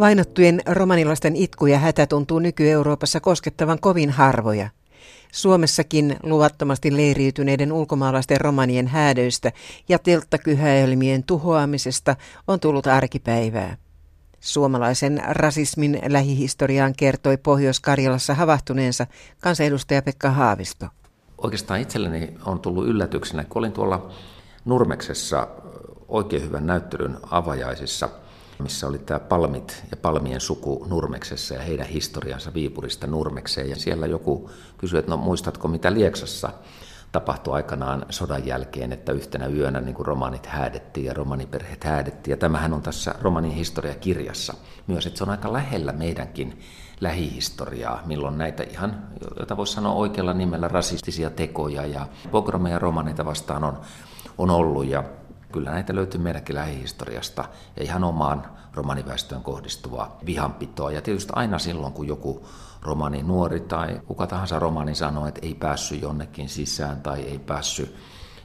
Vainottujen romanilaisten itku ja hätä tuntuu nyky-Euroopassa koskettavan kovin harvoja. Suomessakin luvattomasti leiriytyneiden ulkomaalaisten romanien häädöistä ja telttakyhäelmien tuhoamisesta on tullut arkipäivää. Suomalaisen rasismin lähihistoriaan kertoi Pohjois-Karjalassa havahtuneensa kansanedustaja Pekka Haavisto. Oikeastaan itselleni on tullut yllätyksenä, kun olin tuolla Nurmeksessa oikein hyvän näyttelyn avajaisissa, missä oli tämä Palmit ja Palmien suku Nurmeksessa ja heidän historiansa Viipurista Nurmekseen. Ja siellä joku kysyi, että no muistatko mitä Lieksassa tapahtui aikanaan sodan jälkeen, että yhtenä yönä niin kuin romanit häädettiin ja romaniperheet häädettiin. Ja tämähän on tässä romanin historiakirjassa myös, että se on aika lähellä meidänkin lähihistoriaa, milloin näitä ihan, joita voisi sanoa oikealla nimellä, rasistisia tekoja ja pogromeja romaneita vastaan on, on ollut. Ja kyllä näitä löytyy meidänkin lähihistoriasta ja ihan omaan romaniväestöön kohdistuvaa vihanpitoa. Ja tietysti aina silloin, kun joku romani nuori tai kuka tahansa romani sanoo, että ei päässyt jonnekin sisään tai ei päässyt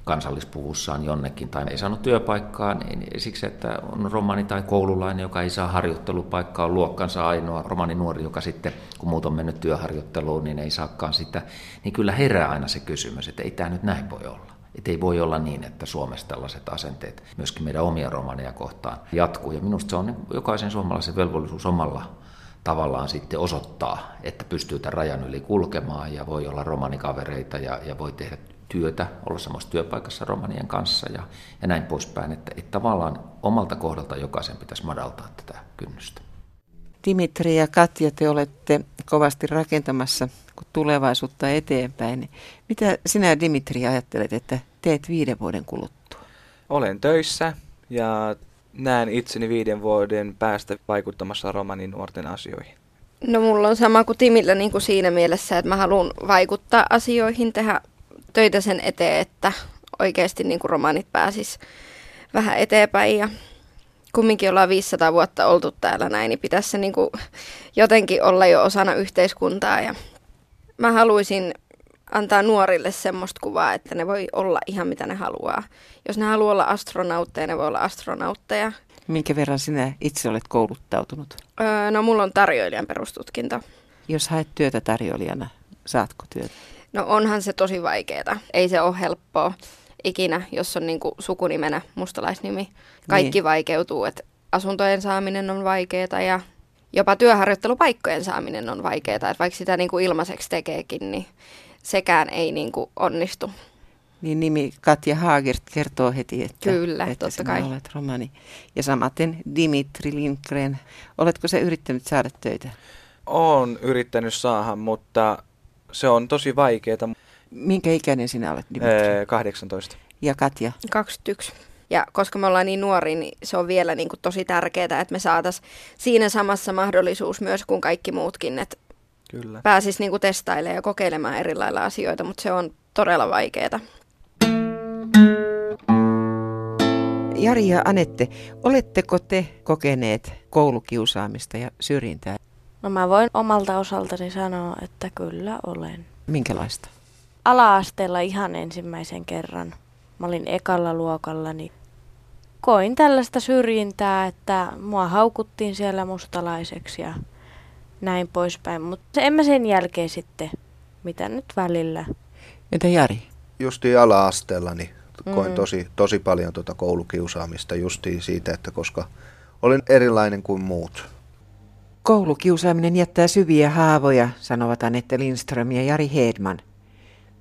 kansallispuvussaan jonnekin tai ei saanut työpaikkaa niin siksi, että on romani tai koululainen, joka ei saa harjoittelupaikkaa, on luokkansa ainoa romani nuori, joka sitten, kun muut on mennyt työharjoitteluun, niin ei saakaan sitä, niin kyllä herää aina se kysymys, että ei tämä nyt näin voi olla. Että ei voi olla niin, että Suomessa tällaiset asenteet myöskin meidän omia romaneja kohtaan jatkuu. Ja minusta se on niin jokaisen suomalaisen velvollisuus omalla tavallaan sitten osoittaa, että pystyy tämän rajan yli kulkemaan ja voi olla romanikavereita ja, ja voi tehdä työtä, olla samassa työpaikassa romanien kanssa ja, ja näin poispäin. Että, että tavallaan omalta kohdalta jokaisen pitäisi madaltaa tätä kynnystä. Dimitri ja Katja, te olette kovasti rakentamassa tulevaisuutta eteenpäin. Mitä sinä Dimitri ajattelet, että teet viiden vuoden kuluttua? Olen töissä ja näen itseni viiden vuoden päästä vaikuttamassa romanin nuorten asioihin. No mulla on sama kuin Timillä niin kuin siinä mielessä, että mä haluan vaikuttaa asioihin, tehdä töitä sen eteen, että oikeasti niin kuin romanit pääsis vähän eteenpäin ja kumminkin ollaan 500 vuotta oltu täällä näin, niin pitäisi se niin kuin jotenkin olla jo osana yhteiskuntaa ja mä haluaisin antaa nuorille semmoista kuvaa, että ne voi olla ihan mitä ne haluaa. Jos ne haluaa olla astronautteja, ne voi olla astronautteja. Minkä verran sinä itse olet kouluttautunut? Öö, no mulla on tarjoilijan perustutkinto. Jos haet työtä tarjoilijana, saatko työtä? No onhan se tosi vaikeaa. Ei se ole helppoa ikinä, jos on niinku sukunimenä mustalaisnimi. Kaikki niin. vaikeutuu, että asuntojen saaminen on vaikeaa ja jopa työharjoittelupaikkojen saaminen on vaikeaa. Että vaikka sitä niinku ilmaiseksi tekeekin, niin sekään ei niinku onnistu. Niin nimi Katja Haagert kertoo heti, että, Kyllä, että totta kai. olet romani. Ja samaten Dimitri Lindgren. Oletko se yrittänyt saada töitä? Olen yrittänyt saada, mutta se on tosi vaikeaa. Minkä ikäinen sinä olet, Dimitri? Ee, 18. Ja Katja? 21. Ja koska me ollaan niin nuori, niin se on vielä niin kuin tosi tärkeää, että me saataisiin siinä samassa mahdollisuus myös kuin kaikki muutkin, että Kyllä. pääsis niin kuin testailemaan ja kokeilemaan eri lailla asioita, mutta se on todella vaikeaa. Jari ja Anette, oletteko te kokeneet koulukiusaamista ja syrjintää? No mä voin omalta osaltani sanoa, että kyllä olen. Minkälaista? Ala-asteella ihan ensimmäisen kerran. Mä olin ekalla luokalla, niin koin tällaista syrjintää, että mua haukuttiin siellä mustalaiseksi ja näin poispäin. Mutta en mä sen jälkeen sitten, mitä nyt välillä. Entä Jari? Justiin ala-asteella niin koin mm. tosi, tosi paljon tuota koulukiusaamista justiin siitä, että koska olin erilainen kuin muut. Koulukiusaaminen jättää syviä haavoja, sanovat Anette Lindström ja Jari Hedman.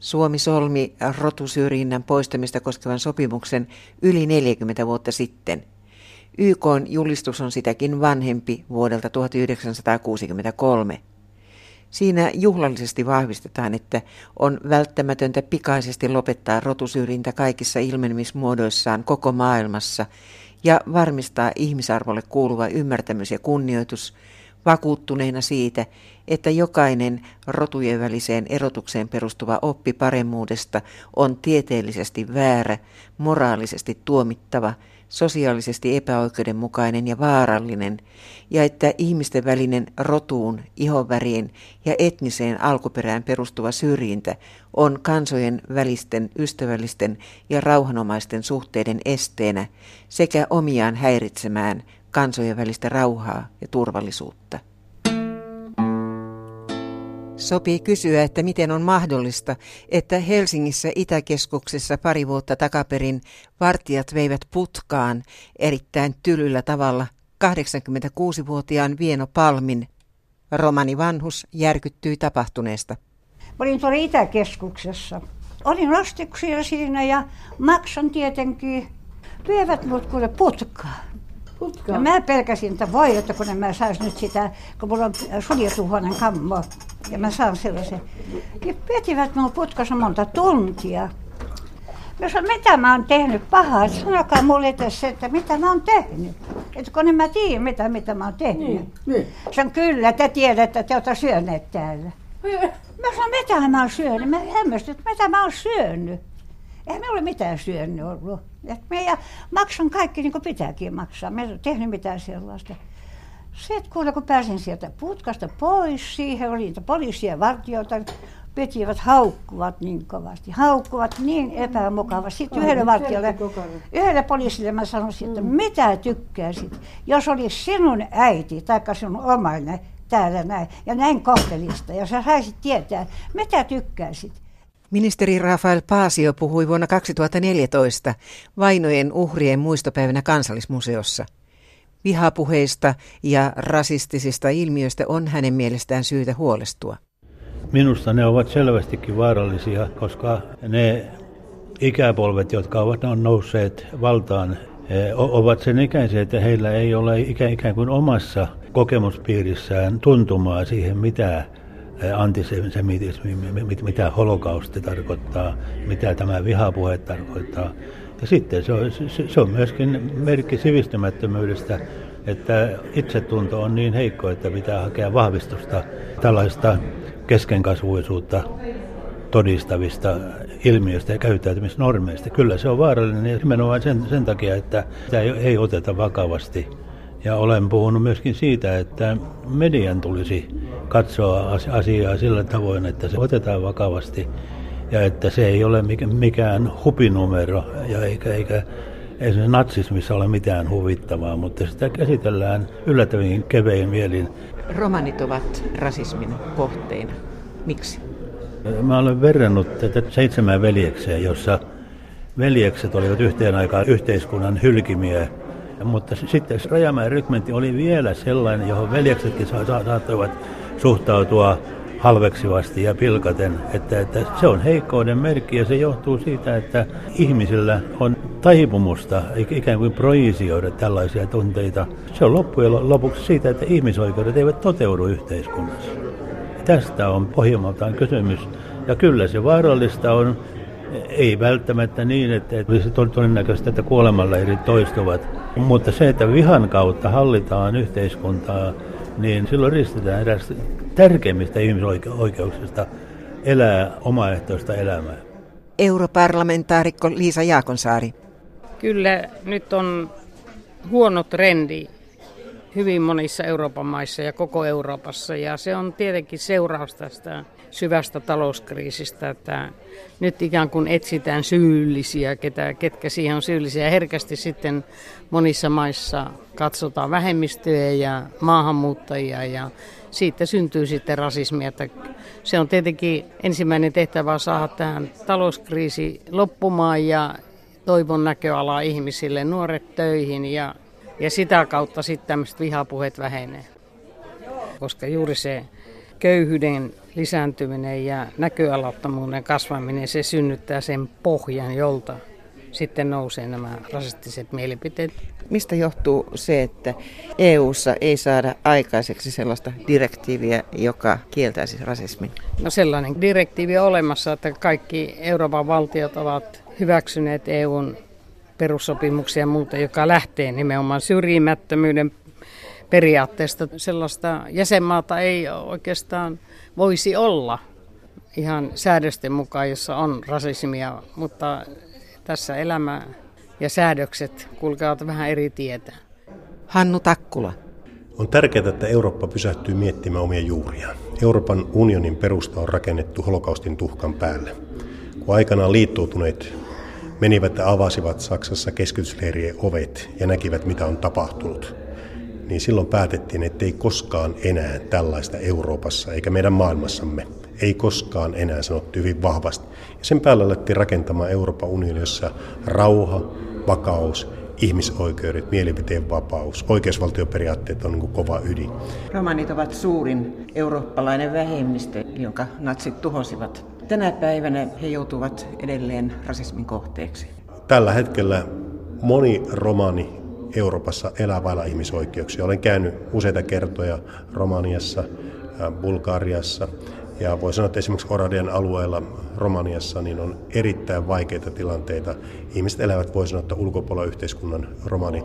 Suomi solmi rotusyrjinnän poistamista koskevan sopimuksen yli 40 vuotta sitten. YK julistus on sitäkin vanhempi vuodelta 1963. Siinä juhlallisesti vahvistetaan, että on välttämätöntä pikaisesti lopettaa rotusyrjintä kaikissa ilmenemismuodoissaan koko maailmassa ja varmistaa ihmisarvolle kuuluva ymmärtämys ja kunnioitus – vakuuttuneena siitä, että jokainen rotujen väliseen erotukseen perustuva oppi paremmuudesta on tieteellisesti väärä, moraalisesti tuomittava, sosiaalisesti epäoikeudenmukainen ja vaarallinen, ja että ihmisten välinen rotuun, ihonväriin ja etniseen alkuperään perustuva syrjintä on kansojen välisten ystävällisten ja rauhanomaisten suhteiden esteenä sekä omiaan häiritsemään kansojen välistä rauhaa ja turvallisuutta. Sopii kysyä, että miten on mahdollista, että Helsingissä Itäkeskuksessa pari vuotta takaperin vartijat veivät putkaan erittäin tylyllä tavalla 86-vuotiaan Vieno Palmin. Romani vanhus järkyttyi tapahtuneesta. Olin tuolla Itäkeskuksessa. Olin lastiksia siinä ja maksan tietenkin. Vievät mut kuule putkaan. Ja mä pelkäsin, että voi, että kun en mä sais nyt sitä, kun mulla on suljettu huoneen kammo, ja mä saan sellaisen. Ja vetivät minua putkassa monta tuntia. Mä sanoin, mitä mä oon tehnyt pahaa, että sanokaa mulle tässä, että mitä mä oon tehnyt. Että kun en mä tiedä, mitä, mitä mä oon tehnyt. Niin, niin. Sanon, kyllä, te tiedätte, että te olette syöneet täällä. Mä sanoin, mitä mä oon syönyt. Mä hämmästyn, että mitä mä oon syönyt. Eihän me ole mitään syönyt ollut. Et me ja maksan kaikki niin kuin pitääkin maksaa. Me ei tehnyt mitään sellaista. Sitten kuule, kun pääsin sieltä putkasta pois, siihen oli niitä poliisia ja vartijoita, vetivät haukkuvat niin kovasti, haukkuvat niin epämukavasti. Sitten yhdelle vartijalle, yhdelle poliisille mä sanoisin, että mm. mitä tykkäisit, jos olisi sinun äiti tai sinun omainen täällä näin, ja näin kohtelista, ja sä saisit tietää, mitä tykkäisit. Ministeri Rafael Paasio puhui vuonna 2014 vainojen uhrien muistopäivänä kansallismuseossa. Vihapuheista ja rasistisista ilmiöistä on hänen mielestään syytä huolestua. Minusta ne ovat selvästikin vaarallisia, koska ne ikäpolvet, jotka ovat nousseet valtaan, ovat sen ikäisiä, että heillä ei ole ikään kuin omassa kokemuspiirissään tuntumaa siihen, mitä antisemitismi, mitä holokausti tarkoittaa, mitä tämä vihapuhe tarkoittaa. Ja sitten se on, se on myöskin merkki sivistymättömyydestä, että itsetunto on niin heikko, että pitää hakea vahvistusta tällaista keskenkasvuisuutta todistavista ilmiöistä ja käyttäytymisnormeista. Kyllä se on vaarallinen nimenomaan sen, sen takia, että sitä ei, ei oteta vakavasti. Ja olen puhunut myöskin siitä, että median tulisi katsoa asiaa sillä tavoin, että se otetaan vakavasti ja että se ei ole mikään hupinumero ja eikä, eikä esimerkiksi natsismissa ole mitään huvittavaa, mutta sitä käsitellään yllättävin kevein mielin. Romanit ovat rasismin kohteina. Miksi? Mä olen verrannut tätä seitsemän veljekseen, jossa veljekset olivat yhteen aikaan yhteiskunnan hylkimiä mutta sitten Rajamäen rykmentti oli vielä sellainen, johon veljeksetkin saattoivat suhtautua halveksivasti ja pilkaten, että, että se on heikkouden merkki ja se johtuu siitä, että ihmisillä on taipumusta ikään kuin projisioida tällaisia tunteita. Se on loppujen lopuksi siitä, että ihmisoikeudet eivät toteudu yhteiskunnassa. Tästä on pohjimmaltaan kysymys. Ja kyllä se vaarallista on, ei välttämättä niin, että olisi todennäköistä, että kuolemanleirit toistuvat, mutta se, että vihan kautta hallitaan yhteiskuntaa, niin silloin ristetään eräs tärkeimmistä ihmisoikeuksista elää omaehtoista elämää. Europarlamentaarikko Liisa Jaakonsaari. Kyllä nyt on huono trendi hyvin monissa Euroopan maissa ja koko Euroopassa ja se on tietenkin seuraus tästä syvästä talouskriisistä, että nyt ikään kuin etsitään syyllisiä, ketä, ketkä siihen on syyllisiä. Herkästi sitten monissa maissa katsotaan vähemmistöjä ja maahanmuuttajia ja siitä syntyy sitten rasismia. Että se on tietenkin ensimmäinen tehtävä saada tähän talouskriisi loppumaan ja toivon näköalaa ihmisille, nuoret töihin ja, ja sitä kautta sitten tämmöiset vihapuheet vähenee. Koska juuri se köyhyyden lisääntyminen ja näköalattomuuden kasvaminen, se synnyttää sen pohjan, jolta sitten nousee nämä rasistiset mielipiteet. Mistä johtuu se, että EU:ssa ei saada aikaiseksi sellaista direktiiviä, joka kieltäisi rasismin? No sellainen direktiivi on olemassa, että kaikki Euroopan valtiot ovat hyväksyneet EUn perussopimuksia ja muuta, joka lähtee nimenomaan syrjimättömyyden periaatteesta. Sellaista jäsenmaata ei oikeastaan voisi olla ihan säädösten mukaan, jossa on rasismia, mutta tässä elämä ja säädökset kulkevat vähän eri tietä. Hannu Takkula. On tärkeää, että Eurooppa pysähtyy miettimään omia juuriaan. Euroopan unionin perusta on rakennettu holokaustin tuhkan päälle. Kun aikanaan liittoutuneet menivät ja avasivat Saksassa keskitysleirien ovet ja näkivät, mitä on tapahtunut, niin silloin päätettiin, että ei koskaan enää tällaista Euroopassa eikä meidän maailmassamme. Ei koskaan enää sanottu hyvin vahvasti. Ja sen päällä alettiin rakentamaan Euroopan unionissa rauha, vakaus, ihmisoikeudet, mielipiteen vapaus, oikeusvaltioperiaatteet on niin kova ydin. Romanit ovat suurin eurooppalainen vähemmistö, jonka natsit tuhosivat. Tänä päivänä he joutuvat edelleen rasismin kohteeksi. Tällä hetkellä moni romani Euroopassa elää vailla ihmisoikeuksia. Olen käynyt useita kertoja Romaniassa, Bulgariassa ja voi sanoa, että esimerkiksi Oradian alueella Romaniassa niin on erittäin vaikeita tilanteita. Ihmiset elävät, voi sanoa, että ulkopuolella yhteiskunnan romani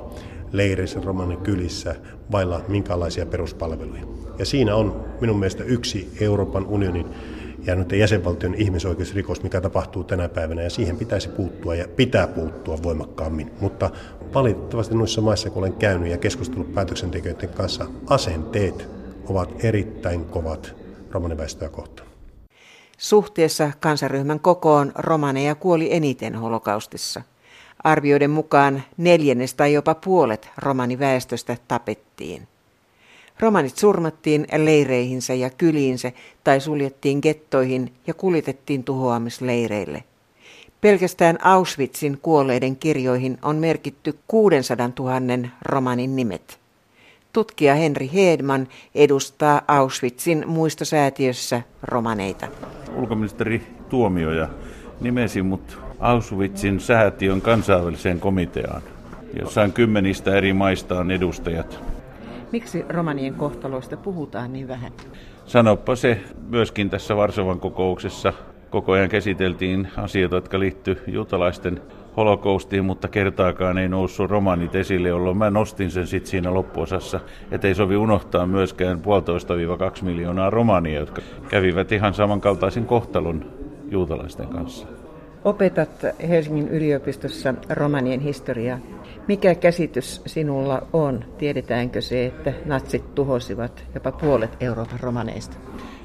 leireissä, romani kylissä, vailla minkälaisia peruspalveluja. Ja siinä on minun mielestä yksi Euroopan unionin ja nyt jäsenvaltion ihmisoikeusrikos, mikä tapahtuu tänä päivänä, ja siihen pitäisi puuttua ja pitää puuttua voimakkaammin. Mutta valitettavasti noissa maissa, kun olen käynyt ja keskustellut päätöksentekijöiden kanssa, asenteet ovat erittäin kovat romaniväestöä kohtaan. Suhteessa kansaryhmän kokoon romaneja kuoli eniten holokaustissa. Arvioiden mukaan neljännes tai jopa puolet romaniväestöstä tapettiin. Romanit surmattiin leireihinsä ja kyliinsä tai suljettiin gettoihin ja kuljetettiin tuhoamisleireille. Pelkästään Auschwitzin kuolleiden kirjoihin on merkitty 600 000 romanin nimet. Tutkija Henri Hedman edustaa Auschwitzin muistosäätiössä romaneita. Ulkoministeri Tuomioja nimesi mut Auschwitzin säätiön kansainväliseen komiteaan, jossa on kymmenistä eri maista on edustajat. Miksi romanien kohtaloista puhutaan niin vähän? Sanoppa se myöskin tässä Varsovan kokouksessa. Koko ajan käsiteltiin asioita, jotka liittyy juutalaisten holokaustiin, mutta kertaakaan ei noussut romanit esille, jolloin mä nostin sen sitten siinä loppuosassa. Että ei sovi unohtaa myöskään puolitoista kaksi miljoonaa romania, jotka kävivät ihan samankaltaisen kohtalon juutalaisten kanssa. Opetat Helsingin yliopistossa romanien historiaa. Mikä käsitys sinulla on? Tiedetäänkö se, että natsit tuhosivat jopa puolet Euroopan romaneista?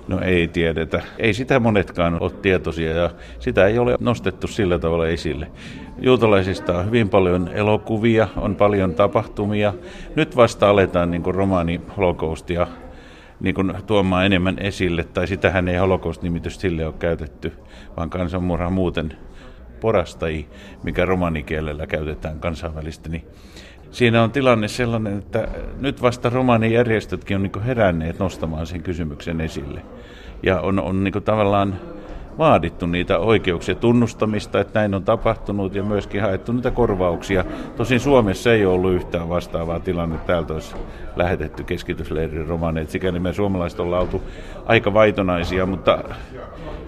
No ei tiedetä. Ei sitä monetkaan ole tietoisia ja sitä ei ole nostettu sillä tavalla esille. Juutalaisista on hyvin paljon elokuvia, on paljon tapahtumia. Nyt vasta aletaan niin romaani holokaustia niin kuin tuomaan enemmän esille, tai sitähän ei holocaust-nimitys sille ole käytetty, vaan kansanmurha muuten porastai, mikä romanikielellä käytetään kansainvälisesti, niin siinä on tilanne sellainen, että nyt vasta romanijärjestötkin on niin heränneet nostamaan sen kysymyksen esille. Ja on, on niin tavallaan vaadittu niitä oikeuksia tunnustamista, että näin on tapahtunut ja myöskin haettu niitä korvauksia. Tosin Suomessa ei ollut yhtään vastaavaa tilanne. Täältä olisi lähetetty keskitysleirin romaneet. Sikäli me suomalaiset ollaan oltu aika vaitonaisia, mutta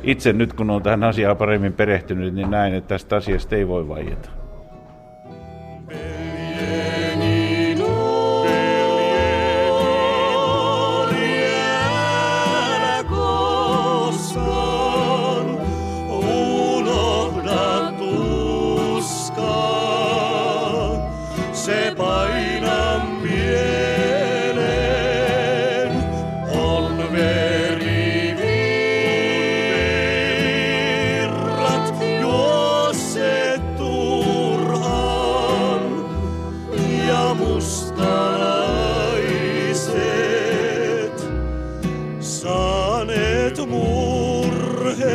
itse nyt kun olen tähän asiaan paremmin perehtynyt, niin näen, että tästä asiasta ei voi vaieta. murheen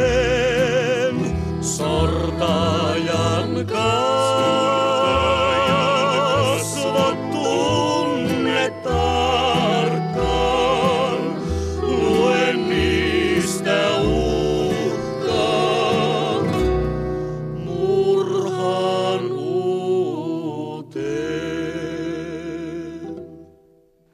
sortaa.